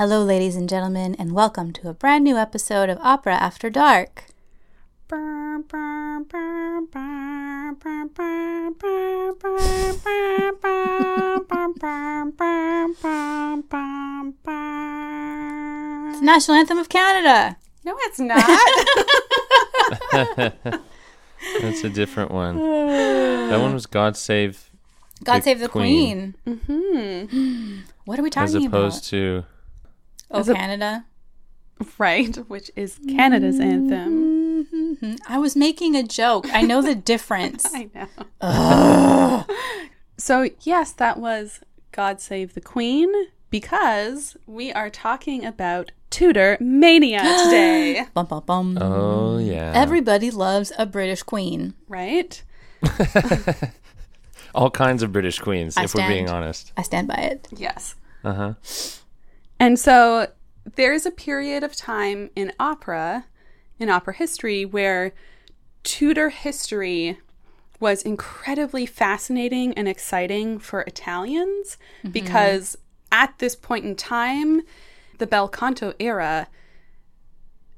Hello, ladies and gentlemen, and welcome to a brand new episode of Opera After Dark. It's the national anthem of Canada. No, it's not. That's a different one. That one was God Save God The save the Queen. Queen. Mm-hmm. What are we talking about? as talking opposed about? to Oh, As a- Canada. right, which is Canada's anthem. Mhm. I was making a joke. I know the difference. I know. so, yes, that was God Save the Queen because we are talking about Tudor Mania today, bum, bum, bum. Oh yeah. Everybody loves a British queen. right? all kinds of British queens, I if we're being honest. I stand by it. Yes. Uh huh. And so there's a period of time in opera, in opera history, where Tudor history was incredibly fascinating and exciting for Italians mm-hmm. because at this point in time, the bel canto era,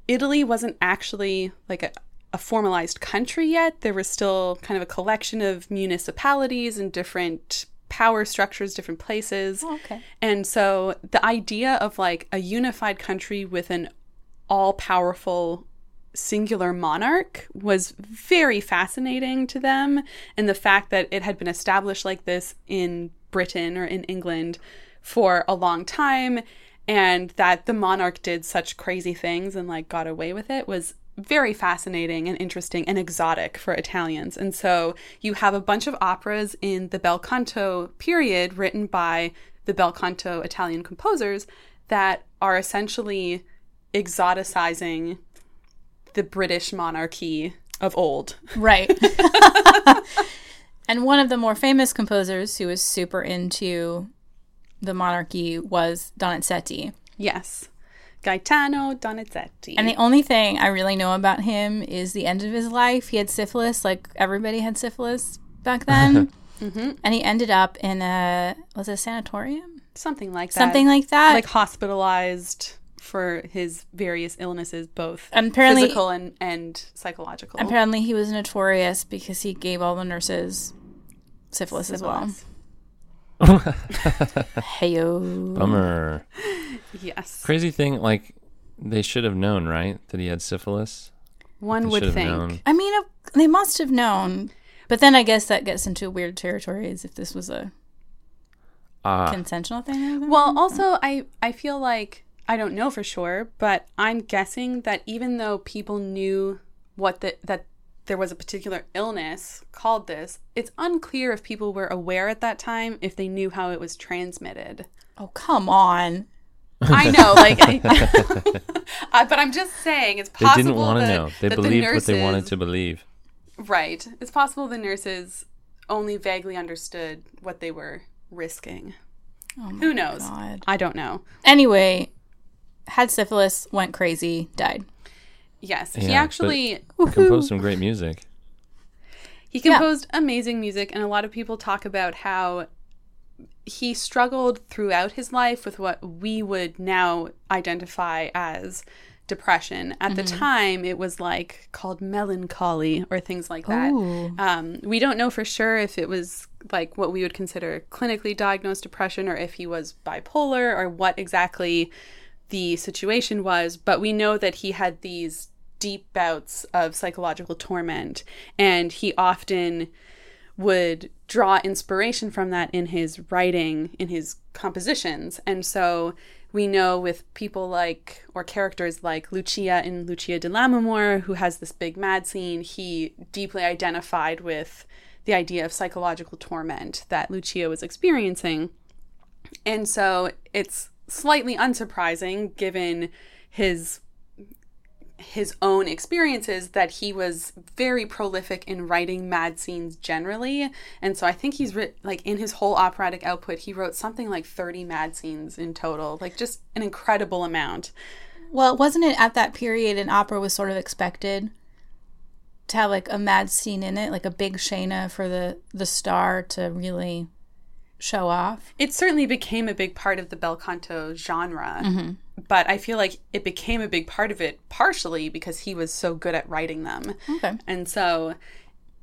Italy wasn't actually like a, a formalized country yet. There was still kind of a collection of municipalities and different power structures, different places. Oh, okay. And so the idea of like a unified country with an all powerful singular monarch was very fascinating to them. And the fact that it had been established like this in Britain or in England for a long time and that the monarch did such crazy things and like got away with it was very fascinating and interesting and exotic for Italians. And so you have a bunch of operas in the bel canto period written by the bel canto Italian composers that are essentially exoticizing the British monarchy of old. Right. and one of the more famous composers who was super into the monarchy was Donizetti. Yes. Gaetano Donizetti. And the only thing I really know about him is the end of his life. He had syphilis, like everybody had syphilis back then. Mm-hmm. And he ended up in a, was it a sanatorium? something like that. Something like that. like hospitalized for his various illnesses, both apparently, physical and, and psychological. apparently he was notorious because he gave all the nurses syphilis, as well. Heyo. Bummer. Yes. Crazy thing, like they should have known, right, that he had syphilis. One They would think. known. I mean, uh, they must have known. But then I guess that gets into weird territory as if this was a Ah, consensual thing. Well, also I I feel like I don't know for sure, but I'm guessing that even though people knew what the that there was a particular illness called this, it's unclear if people were aware at that time if they knew how it was transmitted. oh, come on. I know, like, I, uh, but I'm just saying it's possible. they didn't want to know. They that the believed what they wanted to believe. Right. It's possible the nurses only vaguely understood what they were risking. Oh Who knows? God. I don't know. Anyway, had syphilis, went crazy, died. Yes, he Yeah, but- actually Composed some great music. he composed amazing music and a lot of people talk about how he struggled throughout his life with what we would now identify as depression. At the time, it was like called melancholy or things like that. Um, we don't know for sure if it was like what we would consider clinically diagnosed depression or if he was bipolar or what exactly the situation was, but we know that he had these deep bouts of psychological torment and he often would draw inspiration from that in his writing, in his compositions. And so we know with people like, or characters like Lucia in Lucia di Lammermoor, who has this big mad scene, he deeply identified with the idea of psychological torment that Lucia was experiencing. And so it's slightly unsurprising given his his own experiences that he was very prolific in writing mad scenes generally and so i think he's writ- like in his whole operatic output he wrote something like 30 mad scenes in total like just an incredible amount Well, wasn't it at that period an opera was sort of expected to have like a mad scene in it, like a big scena for the the star to really show off. It certainly became a big part of the bel canto genre, Mm-hmm. But I feel like it became a big part of it partially because he was so good at writing them. Okay. And so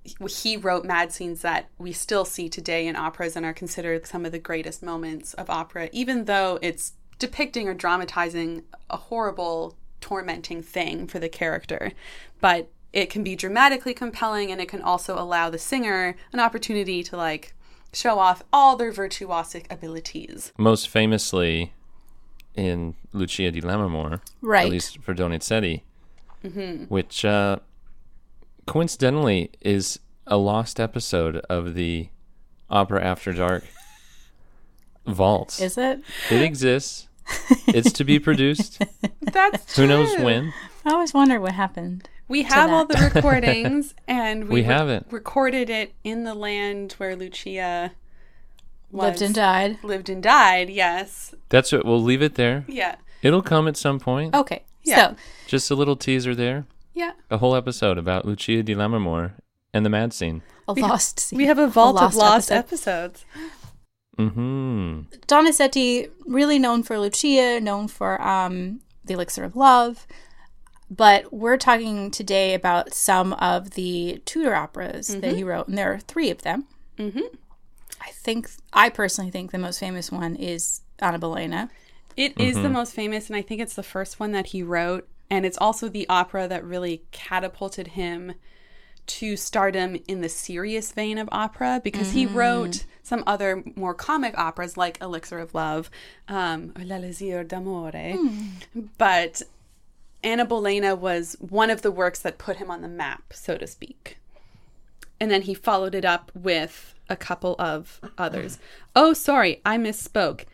he wrote mad scenes that we still see today in operas and are considered some of the greatest moments of opera, even though it's depicting or dramatizing a horrible, tormenting thing for the character. But it can be dramatically compelling and it can also allow the singer an opportunity to like show off all their virtuosic abilities. Most famously in Lucia di Lammermoor, Right. at least for Donizetti, which uh, coincidentally is a lost episode of the Opera After Dark vaults. Is it? it exists. It's to be produced. That's Who knows when? I always wonder what happened. We have all the recordings, and we, We re- have it. recorded it in the land where Lucia was, Lived and died. lived and died. Yes, That's it. We'll leave it there. yeah, It'll come at some point. Okay. Yeah. So Just a little teaser there. yeah. A whole episode about Lucia di Lammermoor and the mad scene. a lost scene. We have a vault of lost lost episode. episodes. hmm Donizetti, really known for Lucia, known for um, The Elixir of Love. But we're talking today about some of the Tudor operas that he wrote, and there are three of them. Mhm. I think, I personally think the most famous one is Anna Bolena. It is the mm-hmm. most famous, and I think it's the first one that he wrote, and it's also the opera that really catapulted him to stardom in the serious vein of opera because he mm-hmm. wrote some other more comic operas like Elixir of Love um, or L'Elisir d'Amore. Hmm. But Anna Bolena was one of the works that put him on the map, so to speak. And then he followed it up with a couple of others. Oh, sorry, I misspoke.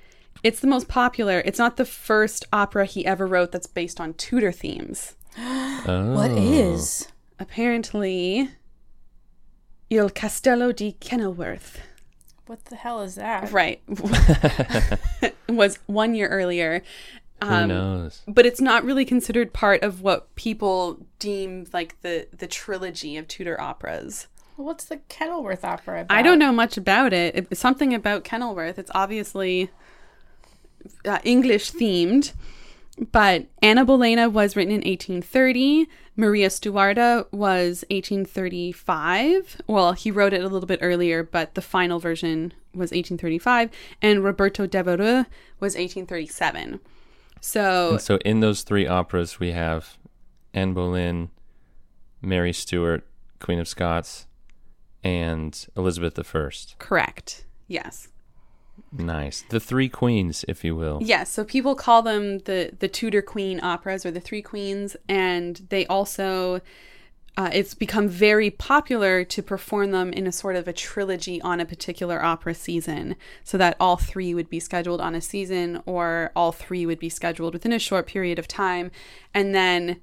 It's the most popular. It's not the first opera he ever wrote that's based on Tudor themes. Oh. What is? Apparently, Il Castello di Kenilworth. What the hell is that? Right. was one year earlier. Who Um, knows? but it's not really considered part of what people deem like the the trilogy of Tudor operas. What's the Kenilworth opera about? I don't know much about it. It's something about Kenilworth. It's obviously uh, English themed, but Anna Bolena was written in 1830. Maria Stuarda was 1835. Well, he wrote it a little bit earlier, but the final version was 1835. And Roberto Devereux was 1837. So And so in those three operas, we have Anne Boleyn, Mary Stuart, Queen of Scots, and Elizabeth I. correct. Yes. Nice. The three queens, if you will. Yes, so people call them the the Tudor Queen operas or the Three Queens, and they also uh, it's become very popular to perform them in a sort of a trilogy on a particular opera season, so that all three would be scheduled on a season, or all three would be scheduled within a short period of time, and then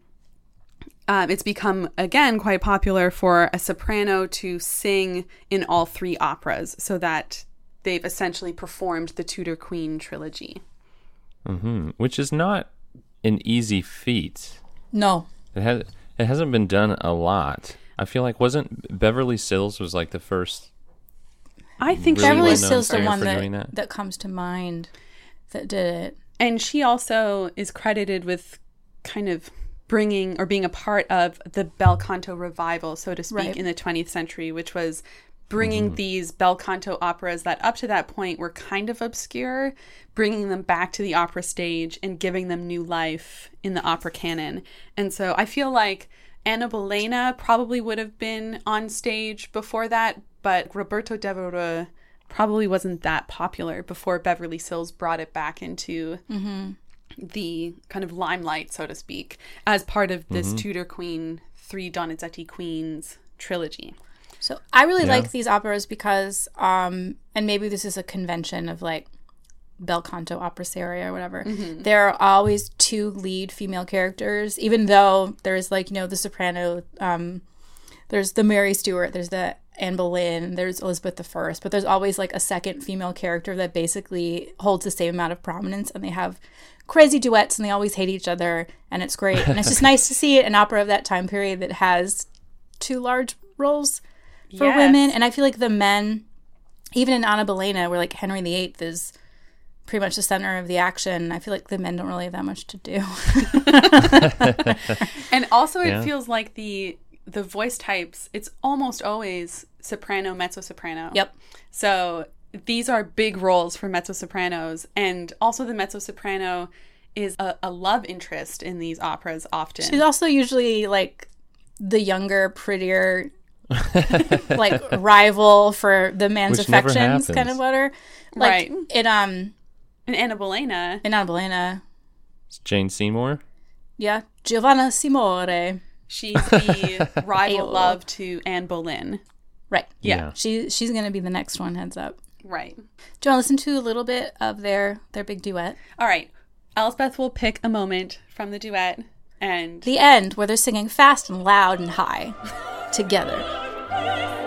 um, it's become again quite popular for a soprano to sing in all three operas, so that they've essentially performed the Tudor Queen trilogy. hmm Which is not an easy feat. No. It has. It hasn't been done a lot. I feel like wasn't Beverly Sills was like the first. I think Really Beverly well was, Sills the one that, that. that comes to mind that did it. and she also is credited with kind of bringing or being a part of the bel canto revival, so to speak, Right. in the 20th century, which was bringing mm-hmm. these bel canto operas that up to that point were kind of obscure, bringing them back to the opera stage and giving them new life in the opera canon. And so I feel like Anna Bolena probably would have been on stage before that, but Roberto Devereux probably wasn't that popular before Beverly Sills brought it back into mm-hmm. The kind of limelight, so to speak, as part of this Tudor Queen, three Donizetti Queens trilogy. So I really Yeah. like these operas because, um, and maybe this is a convention of like bel canto opera seria or whatever. There are always two lead female characters, even though there's like you know the soprano, um, there's the Mary Stuart, there's the Anne Boleyn, there's Elizabeth I, but there's always like a second female character that basically holds the same amount of prominence, and they have crazy duets and they always hate each other, and it's great. And it's just nice to see an opera of that time period that has two large roles for Yes. women and i feel like the men even in Anna Bolena, where like Henry VIII is pretty much the center of the action, I feel like the men don't really have that much to do. and also, it Yeah. feels like the the voice types. It's almost always soprano, mezzo soprano. yep. So these are big roles for mezzo sopranos, and also the mezzo soprano is a, a love interest in these operas often. She's also usually like the younger, prettier, like rival for the man's Which affections, kind of what her. Like Right. in um and Anna Bolena, in Anna Bolena, It's Jane Seymour. yeah, Giovanna Seymour. she's the rival Ayo. love to Anne Boleyn. Right. Yeah. She she's gonna be the next one. Heads up. Right. Do you want to listen to a little bit of their their big duet? All right. Elspeth will pick a moment from the duet and The end, where they're singing fast and loud and high together.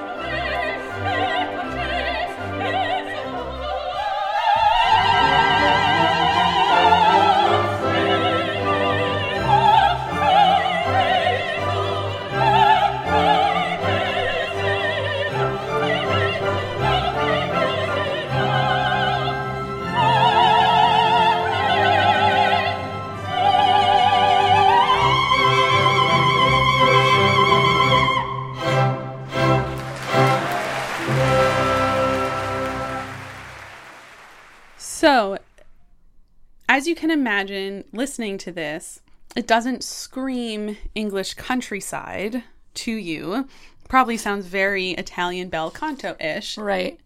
As you can imagine, listening to this, it doesn't scream English countryside to you. Probably sounds very Italian bel canto ish. Right.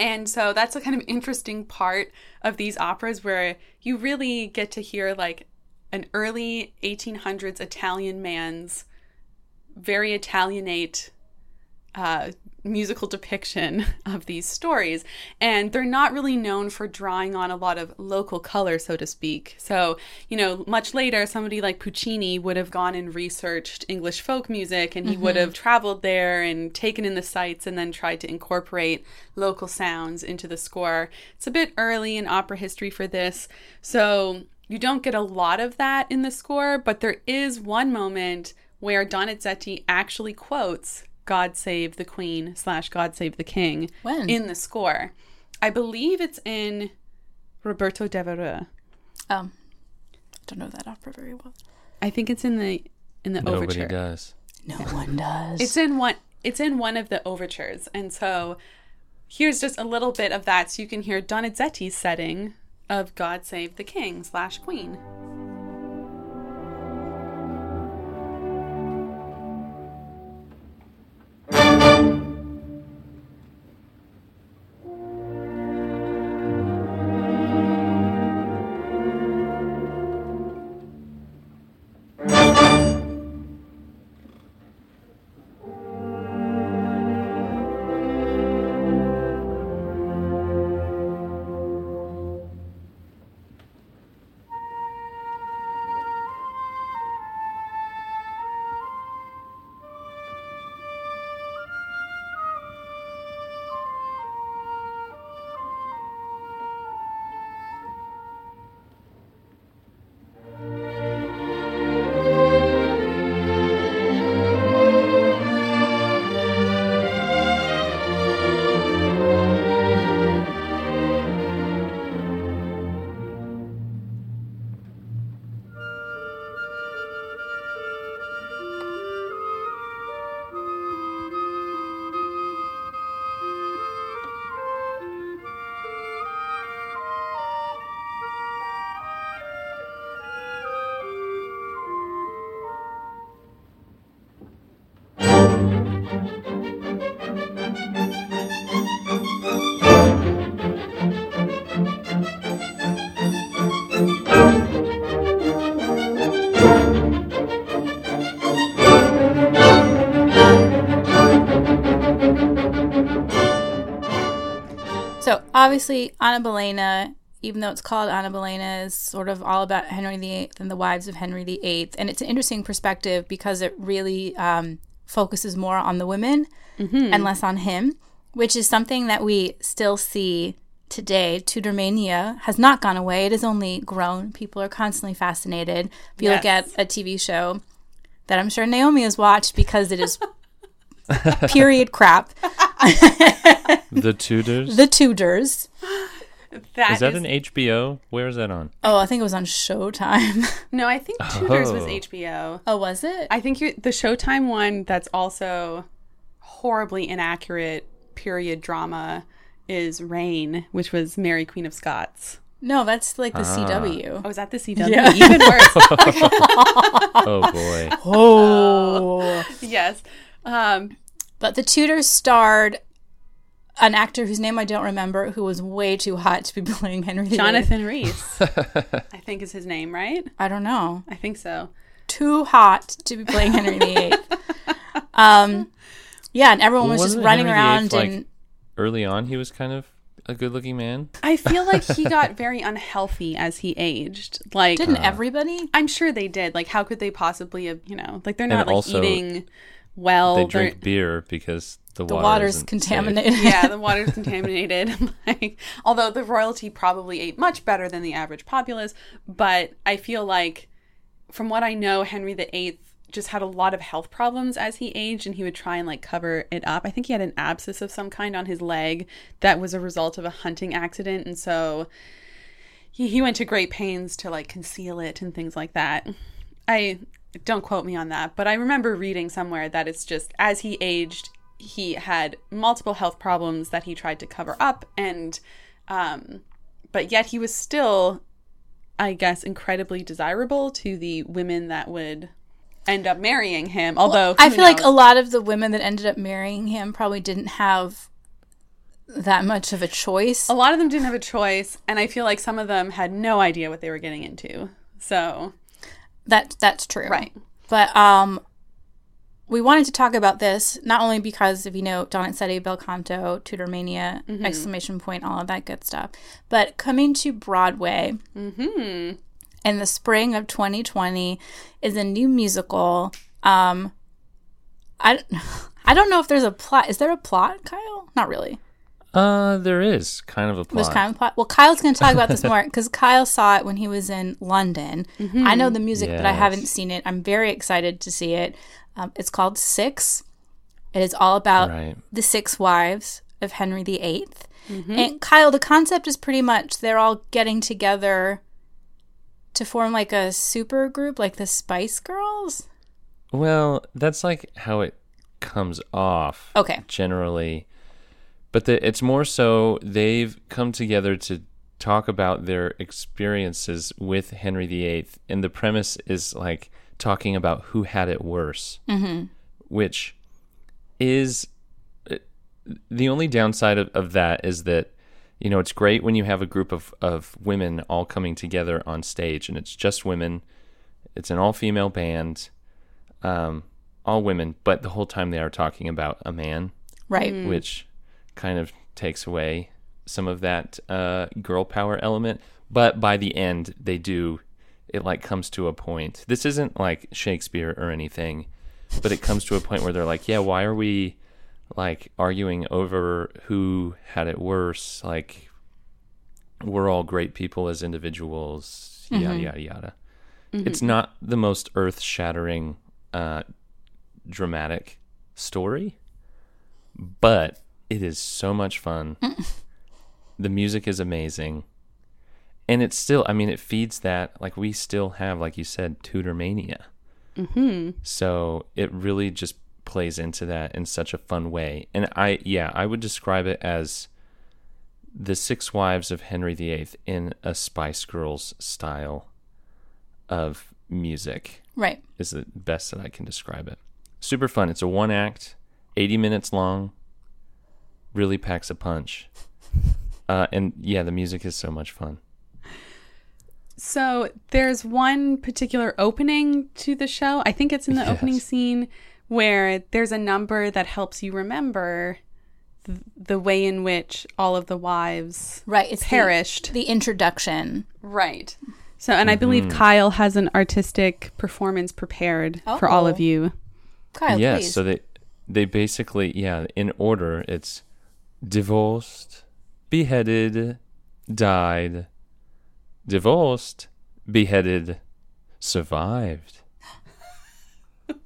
And so that's a kind of interesting part of these operas where you really get to hear like an early 1800s Italian man's very Italianate uh, musical depiction of these stories. And they're not really known for drawing on a lot of local color, so to speak. So, you know, much later, somebody like Puccini would have gone and researched English folk music and he would mm-hmm. have traveled there and taken in the sights and then tried to incorporate local sounds into the score. It's a bit early in opera history for this. So, you don't get a lot of that in the score, but there is one moment where Donizetti actually quotes God Save the Queen slash God Save the King When? in the score. I believe it's in Roberto Devereux. Um, don't know that opera very well. I think it's in the in the Nobody overture. does. No one does. It's in one it's in one of the overtures. And so here's just a little bit of that so you can hear Donizetti's setting of God Save the King slash Queen. Obviously, Anna Bolena, even though it's called Anna Bolena, is sort of all about Henry VIII and the wives of Henry VIII, and it's an interesting perspective because it really um, focuses more on the women and less on him, which is something that we still see today. Tudor mania has not gone away; it has only grown. People are constantly fascinated. If you look at a TV show that I'm sure Naomi has watched because it is period crap. The Tudors. The Tudors. That is that an HBO? Where is that on? Oh, I think it was on Showtime. no? I think Tudors was Oh. HBO. Oh, was it? I think you're, the Showtime one that's also horribly inaccurate period drama is Reign, which was Mary Queen of Scots. No, that's like the CW. Oh, is that the CW? Yeah. Even worse. Oh boy. Oh. yes. Um, But the Tudors starred an actor whose name I don't remember who was way too hot to be playing Henry VIII. Jonathan Rhys, I think is his name, right? I don't know. I think so. Too hot to be playing Henry VIII. um, yeah, and everyone Well, was just wasn't running Henry around VIII, and like- Early on, he was kind of a good-looking man. I feel like he got very unhealthy as he aged. Like, didn't everybody? I'm sure they did. Like, how could they possibly have, you know, like they're not like also, eating well. they they're- drink beer because the, The water water's isn't contaminated. yeah, the water's contaminated. like, although the royalty probably ate much better than the average populace, but I feel like, from what I know, Henry VIII just had a lot of health problems as he aged, and he would try and like cover it up. I think he had an abscess of some kind on his leg that was a result of a hunting accident, and so he, he went to great pains to like conceal it and things like that. I don't quote me on that, but I remember reading somewhere that it's just as he aged, he had multiple health problems that he tried to cover up, and um, but yet he was still, I guess, incredibly desirable to the women that would end up marrying him. Although I who feel like a lot of the women that ended up marrying him probably didn't have that much of a choice. a lot of them didn't have a choice, and I feel like some of them had no idea what they were getting into. So That that's true. Right. But um we wanted to talk about this not only because if you know Donizetti, Bel Canto, Tudor Mania, exclamation point, all of that good stuff, but coming to Broadway mm-hmm. in the spring of 2020 is a new musical. Um, I I don't know if there's a plot. Is there a plot, Kyle? Not really. Uh, there is kind of a plot. There's kind of a plot. Well, Kyle's going to talk about this more because Kyle saw it when he was in London. I know the music, but I haven't seen it. I'm very excited to see it. Um, it's called Six. It is all about Right. the six wives of Henry VIII. And Kyle, the concept is pretty much they're all getting together to form like a super group, like the Spice Girls. Well, that's like how it comes off. Okay. Generally, but the, it's more so they've come together to talk about their experiences with Henry VIII, and the premise is like talking about who had it worse, mm-hmm. which is uh, the only downside of, of that is that you know it's great when you have a group of, of women all coming together on stage and it's just women it's an all-female band um, all women but the whole time they are talking about a man Right. which kind of takes away some of that uh, girl power element but by the end they do it like comes to a point. This isn't like shakespeare or anything but it comes to a point where they're like yeah why are we like arguing over who had it worse? Like we're all great people as individuals yada yada yada. It's not the most earth-shattering uh dramatic story but it is so much fun the music is amazing and it's still i mean it feeds that like we still have like you said tudor mania mm-hmm. so it really just plays into that in such a fun way. And I, yeah, I would describe it as the Six Wives of Henry VIII in a Spice Girls style of music Right. is the best that I can describe it. Super fun. It's a one act, 80 minutes long, really packs a punch. Uh, and yeah, the music is so much fun. So there's one particular opening to the show. I think it's in the opening scene where there's a number that helps you remember th- the way in which all of the wives Right. It's perished. the introduction. right. So, and I believe Kyle has an artistic performance prepared for all of Oh. you. Kyle, yes, please. so they they basically yeah, in order it's divorced, beheaded, died, divorced, beheaded, survived.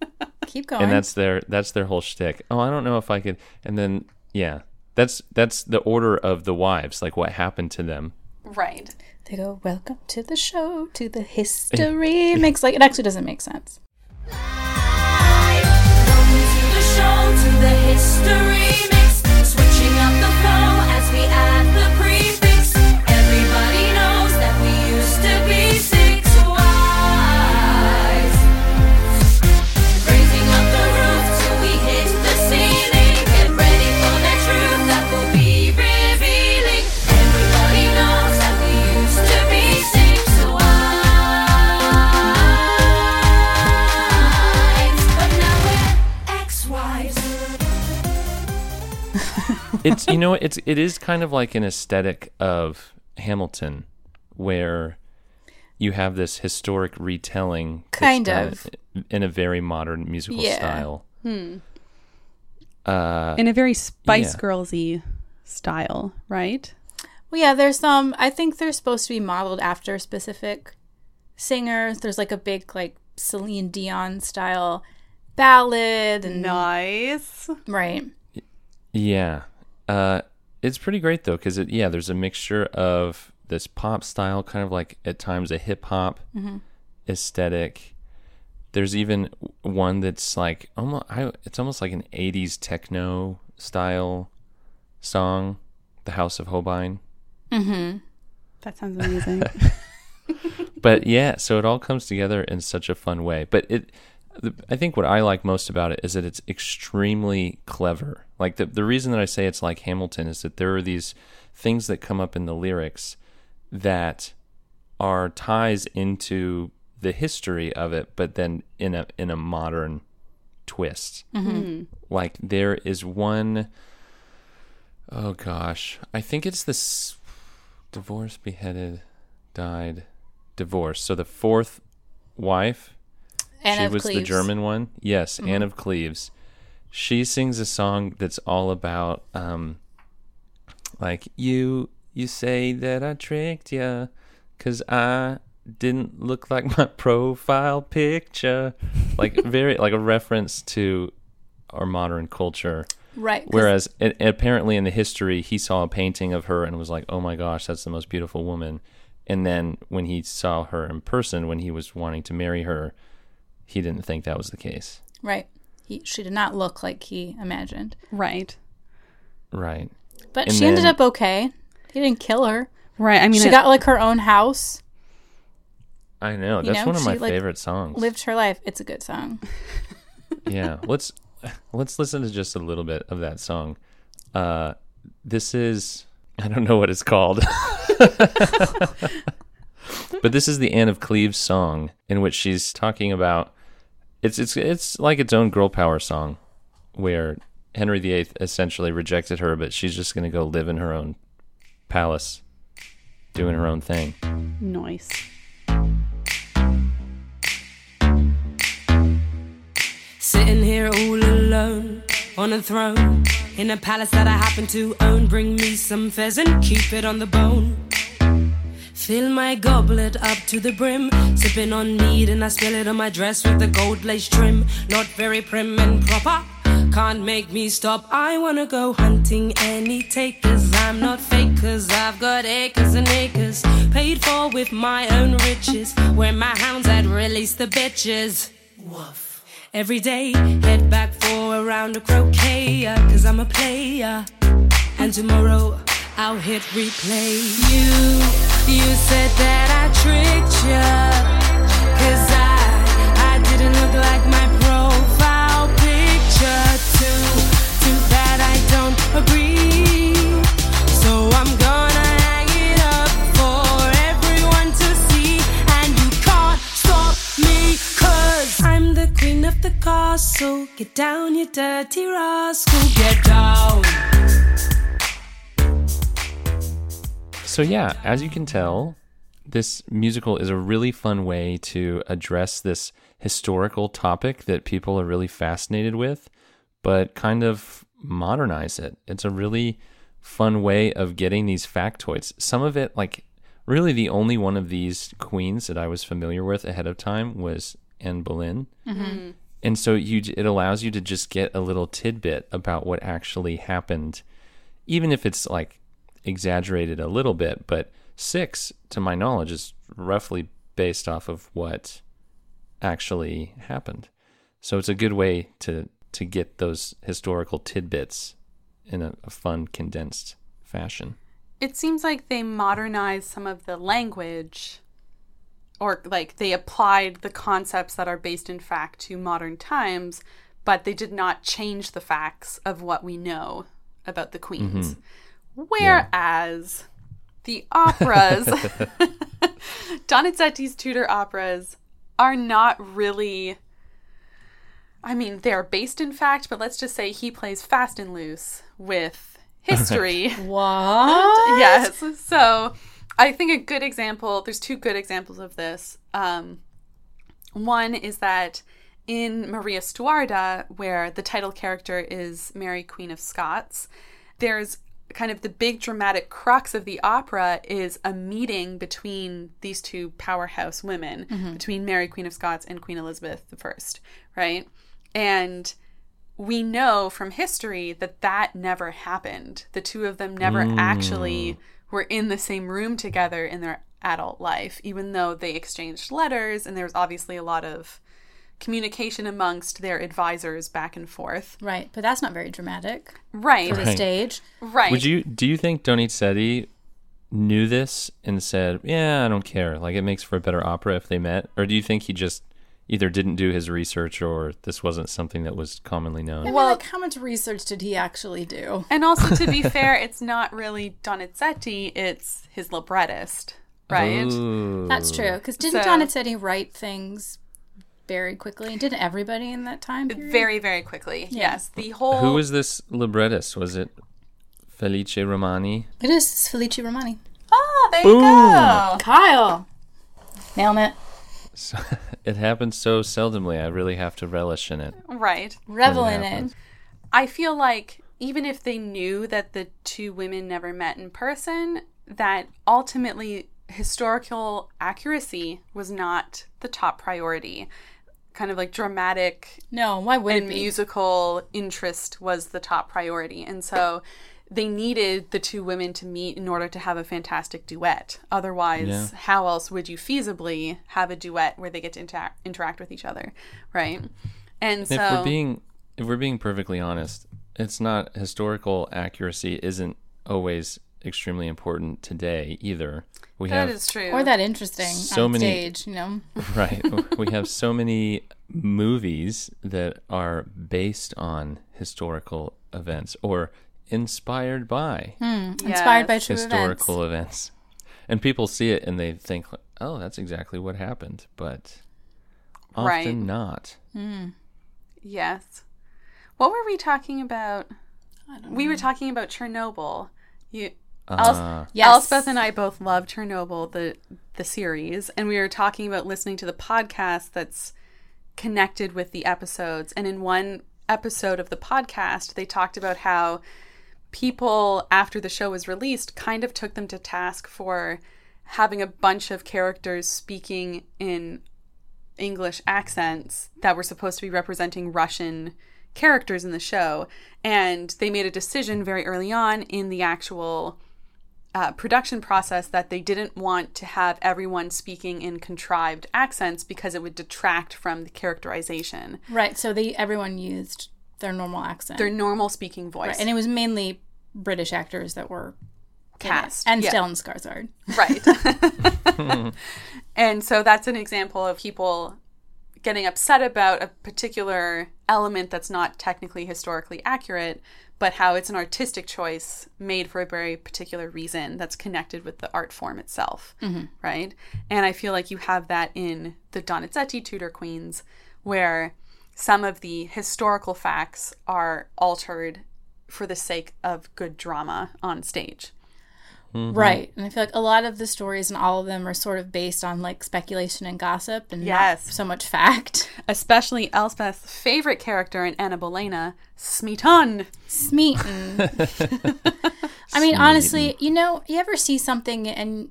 keep going. and that's their that's their whole shtick. Oh, I don't know if I could. And then yeah, that's that's the order of the wives, like what happened to them. Right. they go, "Welcome to the show, to the history." Makes like it actually doesn't make sense. Welcome It's you know it's it is kind of like an aesthetic of Hamilton, where you have this historic retelling, Kind of. in a very modern musical Yeah. style. Uh, In a very Spice Yeah. Girlsy style, right? Well, yeah, there's some. I think they're supposed to be modeled after specific singers. There's like a big like Celine Dion style ballad, and Nice. right. Yeah. Uh, it's pretty great though, because it yeah, there's a mixture of this pop style, kind of like at times a hip hop aesthetic. There's even one that's like almost I, it's almost like an '80s techno style song, "The Haus of Holbein." That sounds amazing. but yeah, so it all comes together in such a fun way. But it, the, I think what I like most about it is that it's extremely clever. Like the the reason that I say it's like Hamilton is that there are these things that come up in the lyrics that are ties into the history of it, but then in a in a modern twist. Mm-hmm. Like there is one oh gosh, I think it's this divorce, beheaded, died, divorced. So the fourth wife, Anne she was the German one. Yes, Anne mm-hmm. of Cleves. She sings a song that's all about um like you you say that I tricked ya cuz I didn't look like my profile picture. Like very like a reference to our modern culture. right Whereas a- apparently in the history, he saw a painting of her and was like, "Oh my gosh, that's the most beautiful woman." And then when he saw her in person, when he was wanting to marry her, he didn't think that was the case. right. He, she did not look like he imagined, right. Right. but And she ended up okay. He didn't kill her. Right. I mean, She it- got like her own house, I know. You That's know, one of my she, like, favorite songs. lived her life. It's a good song. yeah. Let's let's listen to just a little bit of that song. Uh this is I don't know what it's called. but this is the Anne of Cleves song in which she's talking about it's it's it's like its own girl power song where Henry VIII essentially rejected her, but she's just going to go live in her own palace, doing her own thing. Nice. Sitting here all alone on a throne in a palace that I happen to own. Bring me some pheasant, keep it on the bone. Fill my goblet up to the brim, sipping on mead, and I spill it on my dress with the gold lace trim. Not very prim and proper, can't make me stop. I wanna go hunting any takers. I'm not fake, cause I've got acres and acres, paid for with my own riches. Where my hounds had released the bitches. Woof. Every day, head back for a round of croquet, cause I'm a player. And tomorrow, I'll hit replay. You, you said that I tricked ya. Cause I, I didn't look like my profile picture. Too, too bad I don't agree. So I'm gonna hang it up for everyone to see. And you can't stop me, cause I'm the queen of the castle. Get down, you dirty rascal. Get down. So yeah, as you can tell, this musical is a really fun way to address this historical topic that people are really fascinated with, but kind of modernize it. It's a really fun way of getting these factoids. Some of it, like really the only one of these queens that I was familiar with ahead of time was Anne Boleyn. Mm-hmm. and so you it allows you to just get a little tidbit about what actually happened, even if it's like exaggerated a little bit. But six, to my knowledge, is roughly based off of what actually happened. So it's a good way to to get those historical tidbits in a, a fun, condensed fashion. It seems like they modernized some of the language or like they applied the concepts that are based in fact to modern times, but they did not change the facts of what we know about the queens. Mm-hmm. Whereas the operas, Donizetti's Tudor operas, are not really. I mean, they are based in fact, but let's just say he plays fast and loose with history. What? yes. So I think a good example, there's two good examples of this. Um, one is that in Maria Stuarda, where the title character is Mary, Queen of Scots, there's kind of the big dramatic crux of the opera is a meeting between these two powerhouse women, mm-hmm. between Mary, Queen of Scots, and Queen Elizabeth I, right? And we know from history that that never happened. The two of them never mm. actually were in the same room together in their adult life, even though they exchanged letters and there was obviously a lot of communication amongst their advisors back and forth. Right, but that's not very dramatic Right. for the Right. stage. Right. Would you do you think Donizetti knew this and said, "Yeah, I don't care. Like it makes for a better opera if they met," or do you think he just either didn't do his research or this wasn't something that was commonly I known? mean, Well- like, how much research did he actually do? And also, to be fair, it's not really Donizetti, it's his librettist, right? Ooh. That's true. Because didn't So- Donizetti write things very quickly? Didn't everybody in that time period? Very, very quickly. Yes. The whole. Who was this librettist? Was it Felice Romani? It is Felice Romani. Oh, there you go. Kyle. Nailing it. So, it happens so seldomly. I really have to relish in it. Right. Revel when in it it. I feel like even if they knew that the two women never met in person, that ultimately historical accuracy was not the top priority. Kind of like dramatic No, why would and it be? musical interest was the top priority. And so they needed the two women to meet in order to have a fantastic duet. Otherwise, Yeah. how else would you feasibly have a duet where they get to interact, interact with each other, right? And so if we're being if we're being perfectly honest, it's not historical accuracy isn't always extremely important today either. We that have is true. or that interesting So on many- stage, you know? right. we have so many movies that are based on historical events or inspired by hmm. Inspired by true historical events. And people see it and they think, "Oh, that's exactly what happened," but often Right. not. Hmm. Yes. What were we talking about? We were talking about Chernobyl. You, Els- Uh, Yes. Elspeth and I both love Chernobyl, the the series, and we were talking about listening to the podcast that's connected with the episodes. And in one episode of the podcast, they talked about how people after the show was released kind of took them to task for having a bunch of characters speaking in English accents that were supposed to be representing Russian characters in the show. And they made a decision very early on in the actual uh, production process that they didn't want to have everyone speaking in contrived accents because it would detract from the characterization. Right, so they everyone used their normal accent. Their normal speaking voice. right, and it was mainly British actors that were. Cast, And yeah. Stellan Skarsgård. Right. and so that's an example of people getting upset about a particular element that's not technically historically accurate, but how it's an artistic choice made for a very particular reason that's connected with the art form itself. Mm-hmm. Right. And I feel like you have that in the Donizetti Tudor Queens, where some of the historical facts are altered for the sake of good drama on stage. Mm-hmm. Right. And I feel like a lot of the stories and all of them are sort of based on like speculation and gossip and Yes. not so much fact. especially Elspeth's favorite character in Anna Bolena, Smeaton. Smeaton. I mean, honestly, you know, you ever see something and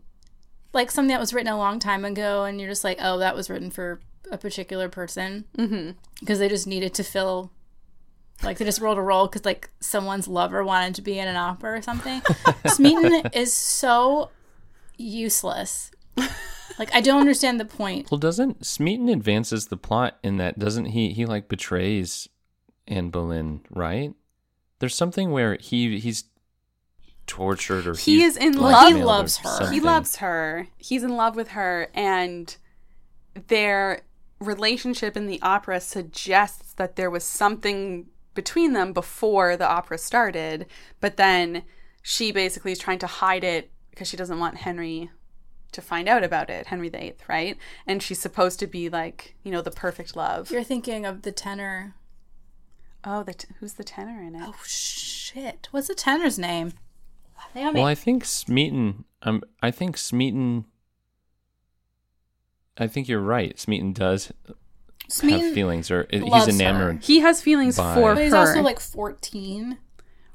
like something that was written a long time ago and you're just like, oh, that was written for a particular person mm-hmm. because they just needed to fill like they just rolled a roll because like someone's lover wanted to be in an opera or something smeaton is so useless like i don't understand the point Well, doesn't Smeaton advances the plot in that doesn't he he like betrays Anne Boleyn, right? There's something where he he's tortured or He he's is in love. he loves her. He He loves her. He's in love with her, and their relationship in the opera suggests that there was something between them before the opera started, but then she basically is trying to hide it because she doesn't want Henry to find out about it, Henry VIII, right? And she's supposed to be like, you know, the perfect love. you're thinking of the tenor oh, the t- who's the tenor in it? oh shit what's the tenor's name Naomi. Well, I think Smeaton. Um, I think Smeaton. I think you're right. Smeaton does Smeaton- have feelings, or he's loves enamored. He has feelings Bye. for but he's her. also like 14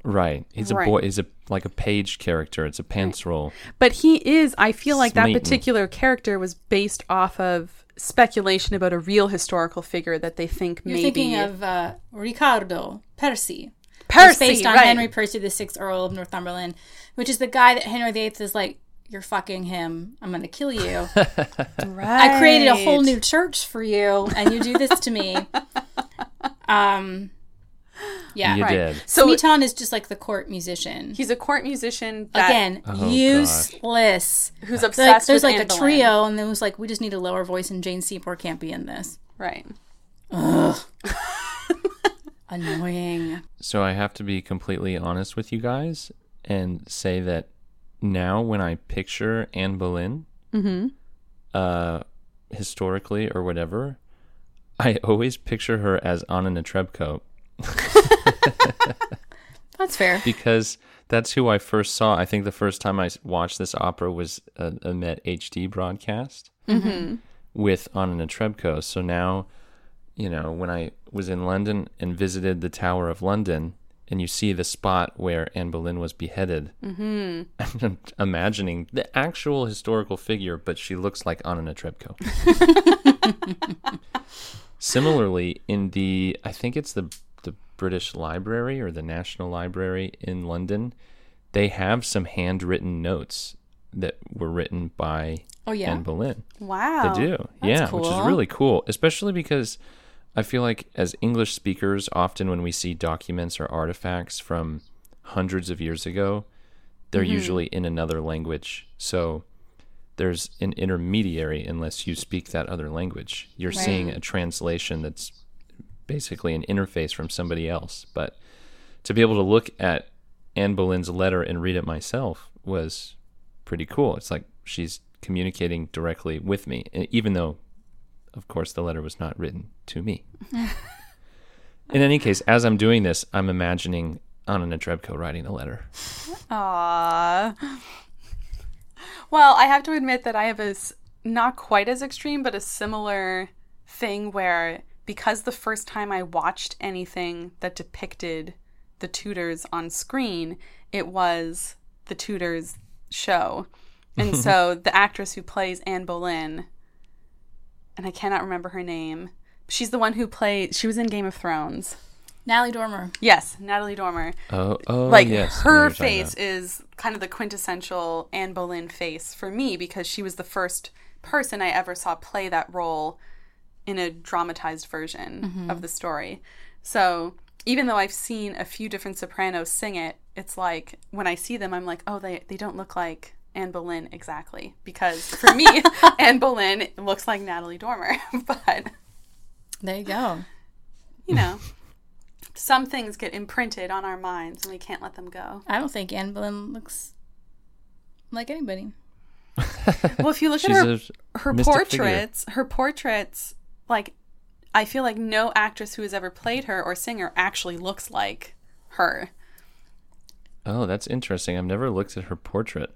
Right. He's a boy. He's a like a page character. It's a pants role. But he is, I feel like that particular character was based off of speculation about a real historical figure that they think you're maybe. thinking of uh, Riccardo percy Percy, based on right. henry percy the sixth earl of northumberland which is the guy that henry viii is like you're fucking him i'm gonna kill you right. I created a whole new church for you, and you do this to me. Um, yeah. you Right. did. So Smeaton is just like the court musician. he's a court musician that, Again, Oh, useless. who's Like, obsessed there's like Anne a Boleyn. trio, and it was like, we just need a lower voice, and Jane Seymour can't be in this. Right. Ugh. Annoying. So I have to be completely honest with you guys and say that now when I picture Anne Boleyn, uh, historically or whatever, I always picture her as Anna Netrebko That's fair. because that's who I first saw. I think the first time I watched this opera was a, a Met HD broadcast with Anna Netrebko. So now, you know, when I was in London and visited the Tower of London, and you see the spot where Anne Boleyn was beheaded, mm-hmm. I'm imagining the actual historical figure, but she looks like Anna Netrebko. Similarly, in the I think it's the the British Library or the National Library in London, they have some handwritten notes that were written by Oh, yeah. Anne Boleyn. Wow. They do, yeah, which is really cool, especially because I feel like as English speakers, often when we see documents or artifacts from hundreds of years ago, they're Mm-hmm. usually in another language. So there's an intermediary unless you speak that other language. You're seeing a translation that's basically an interface from somebody else. But to be able to look at Anne Boleyn's letter and read it myself was pretty cool. It's like she's communicating directly with me, even though, of course, the letter was not written to me. In any case, as I'm doing this, I'm imagining Anna Netrebko writing the letter. Aww. Well, I have to admit that I have a not quite as extreme, but a similar thing where because the first time I watched anything that depicted the Tudors on screen, it was the Tudors show. And so the actress who plays Anne Boleyn, and I cannot remember her name, she's the one who played, she was in Game of Thrones. Natalie Dormer. Yes, Natalie Dormer Oh, oh like yes. I her face is kind of the quintessential Anne Boleyn face for me because she was the first person I ever saw play that role in a dramatized version mm-hmm. of the story. So even though I've seen a few different sopranos sing it, it's like when I see them, I'm like, oh, they they don't look like Anne Boleyn exactly because for me, Anne Boleyn looks like Natalie Dormer, but There you go. you know. Some things get imprinted on our minds and we can't let them go. I don't think Anne Boleyn looks like anybody. Well, if you look at her, her mystic figure. portraits, her portraits, like, I feel like no actress who has ever played her or singer actually looks like her. Oh, that's interesting. I've never looked at her portrait.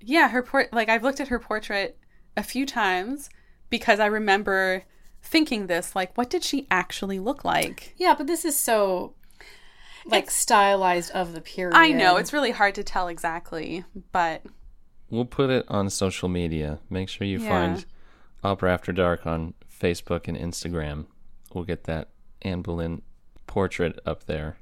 Yeah, her port, like, I've looked at her portrait a few times because I remember thinking this, like, what did she actually look like? Yeah, but this is so like stylized of the period. I know, it's really hard to tell exactly, but We'll put it on social media. Make sure you Yeah. find Opera After Dark on Facebook and Instagram. We'll get that Anne Boleyn portrait up there.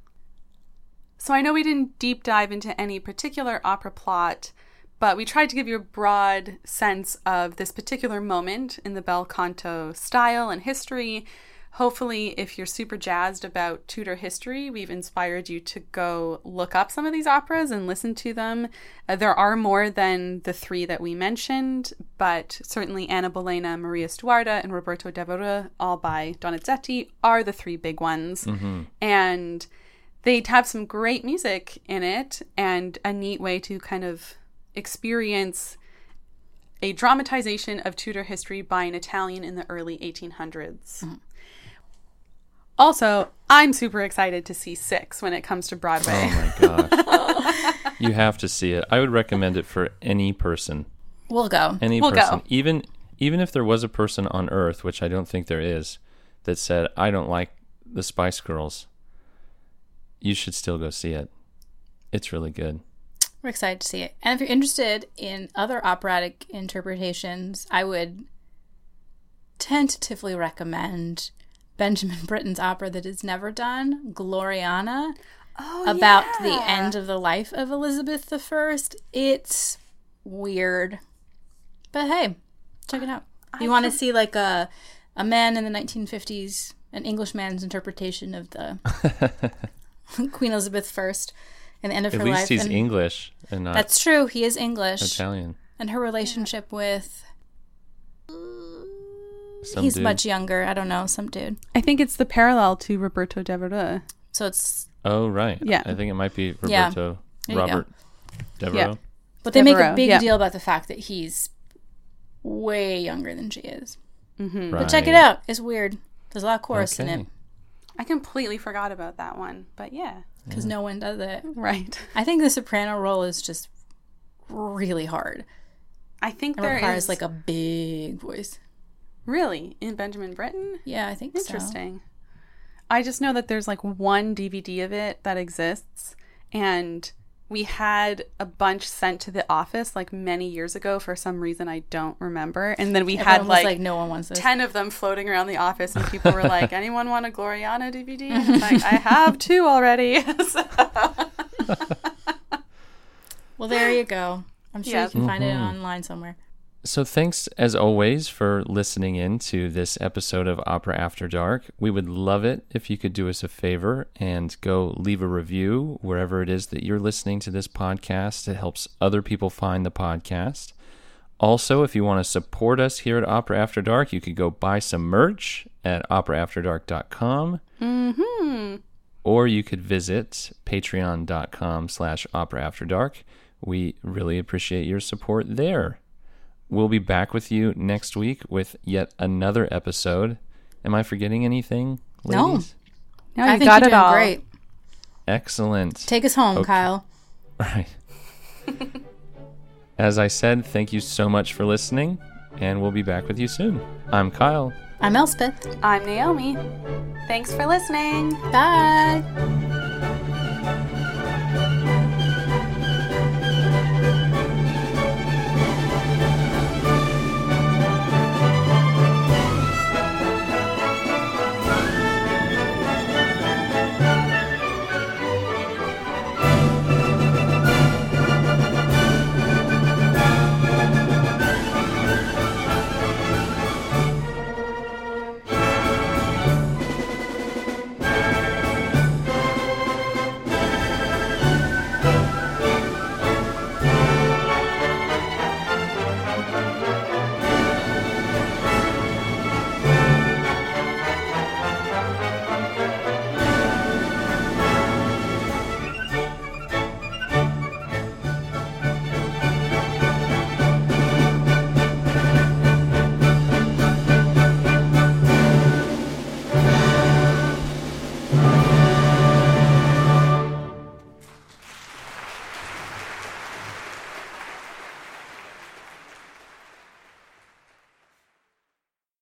So I know we didn't deep dive into any particular opera plot, but we tried to give you a broad sense of this particular moment in the bel canto style and history. Hopefully, if you're super jazzed about Tudor history, we've inspired you to go look up some of these operas and listen to them. Uh, there are more than the three that we mentioned, but certainly Anna Bolena, Maria Stuarda, and Roberto Devereux, all by Donizetti, are the three big ones. And they have some great music in it and a neat way to kind of experience a dramatization of Tudor history by an Italian in the early 1800s. Mm-hmm. Also, I'm super excited to see Six when it comes to Broadway. Oh my gosh. you have to see it. I would recommend it for any person. We'll go. Any We'll go. person. Even even if there was a person on earth, which I don't think there is, that said, I don't like the Spice Girls, you should still go see it. It's really good. We're excited to see it. And if you're interested in other operatic interpretations, I would tentatively recommend Benjamin Britten's opera that is never done, Gloriana, Oh, about the end of the life of Elizabeth I. It's weird. But hey, check it out. You want to see like a a man in the 1950s, an Englishman's interpretation of the Queen Elizabeth I and the end of At her least he's and English and not That's true. He is English. Italian. And her relationship with Some he's dude. much younger. I don't know, some dude. I think it's the parallel to Roberto Devereux. So it's Oh right. Yeah. I think it might be Roberto There you go. Robert Devereux. but they make a big yeah. deal about the fact that he's way younger than she is. Mm-hmm. Right. But check it out. It's weird. There's a lot of chorus in it I completely forgot about that one, but yeah, because no one does it. right. I think the soprano role is just really hard. I think It there requires is like a big voice. really in Benjamin Britten. Yeah, I think so. Interesting. I just know that there's like one DVD of it that exists, and we had a bunch sent to the office like many years ago for some reason I don't remember. And then we had Everyone was like, like, no one wants this. 10 of them floating around the office, and people were like, anyone want a Gloriana DVD? And it's like, I have two already. Well, there you go. I'm sure Yeah. you can find it Mm-hmm. online somewhere. So thanks as always for listening in to this episode of Opera After Dark. We would love it if you could do us a favor and go leave a review wherever it is that you're listening to this podcast. It helps other people find the podcast. Also, if you want to support us here at Opera After Dark, you could go buy some merch at operaafterdark.com. mm-hmm. or you could visit patreon.com slash opera after dark we really appreciate your support there we'll be back with you next week with yet another episode am i forgetting anything No. ladies? No, I you think got you're it doing all. great. excellent Take us home, Okay. Kyle. right as i said thank you so much for listening and we'll be back with you soon i'm kyle I'm Elspeth. I'm Naomi. Thanks for listening. Bye.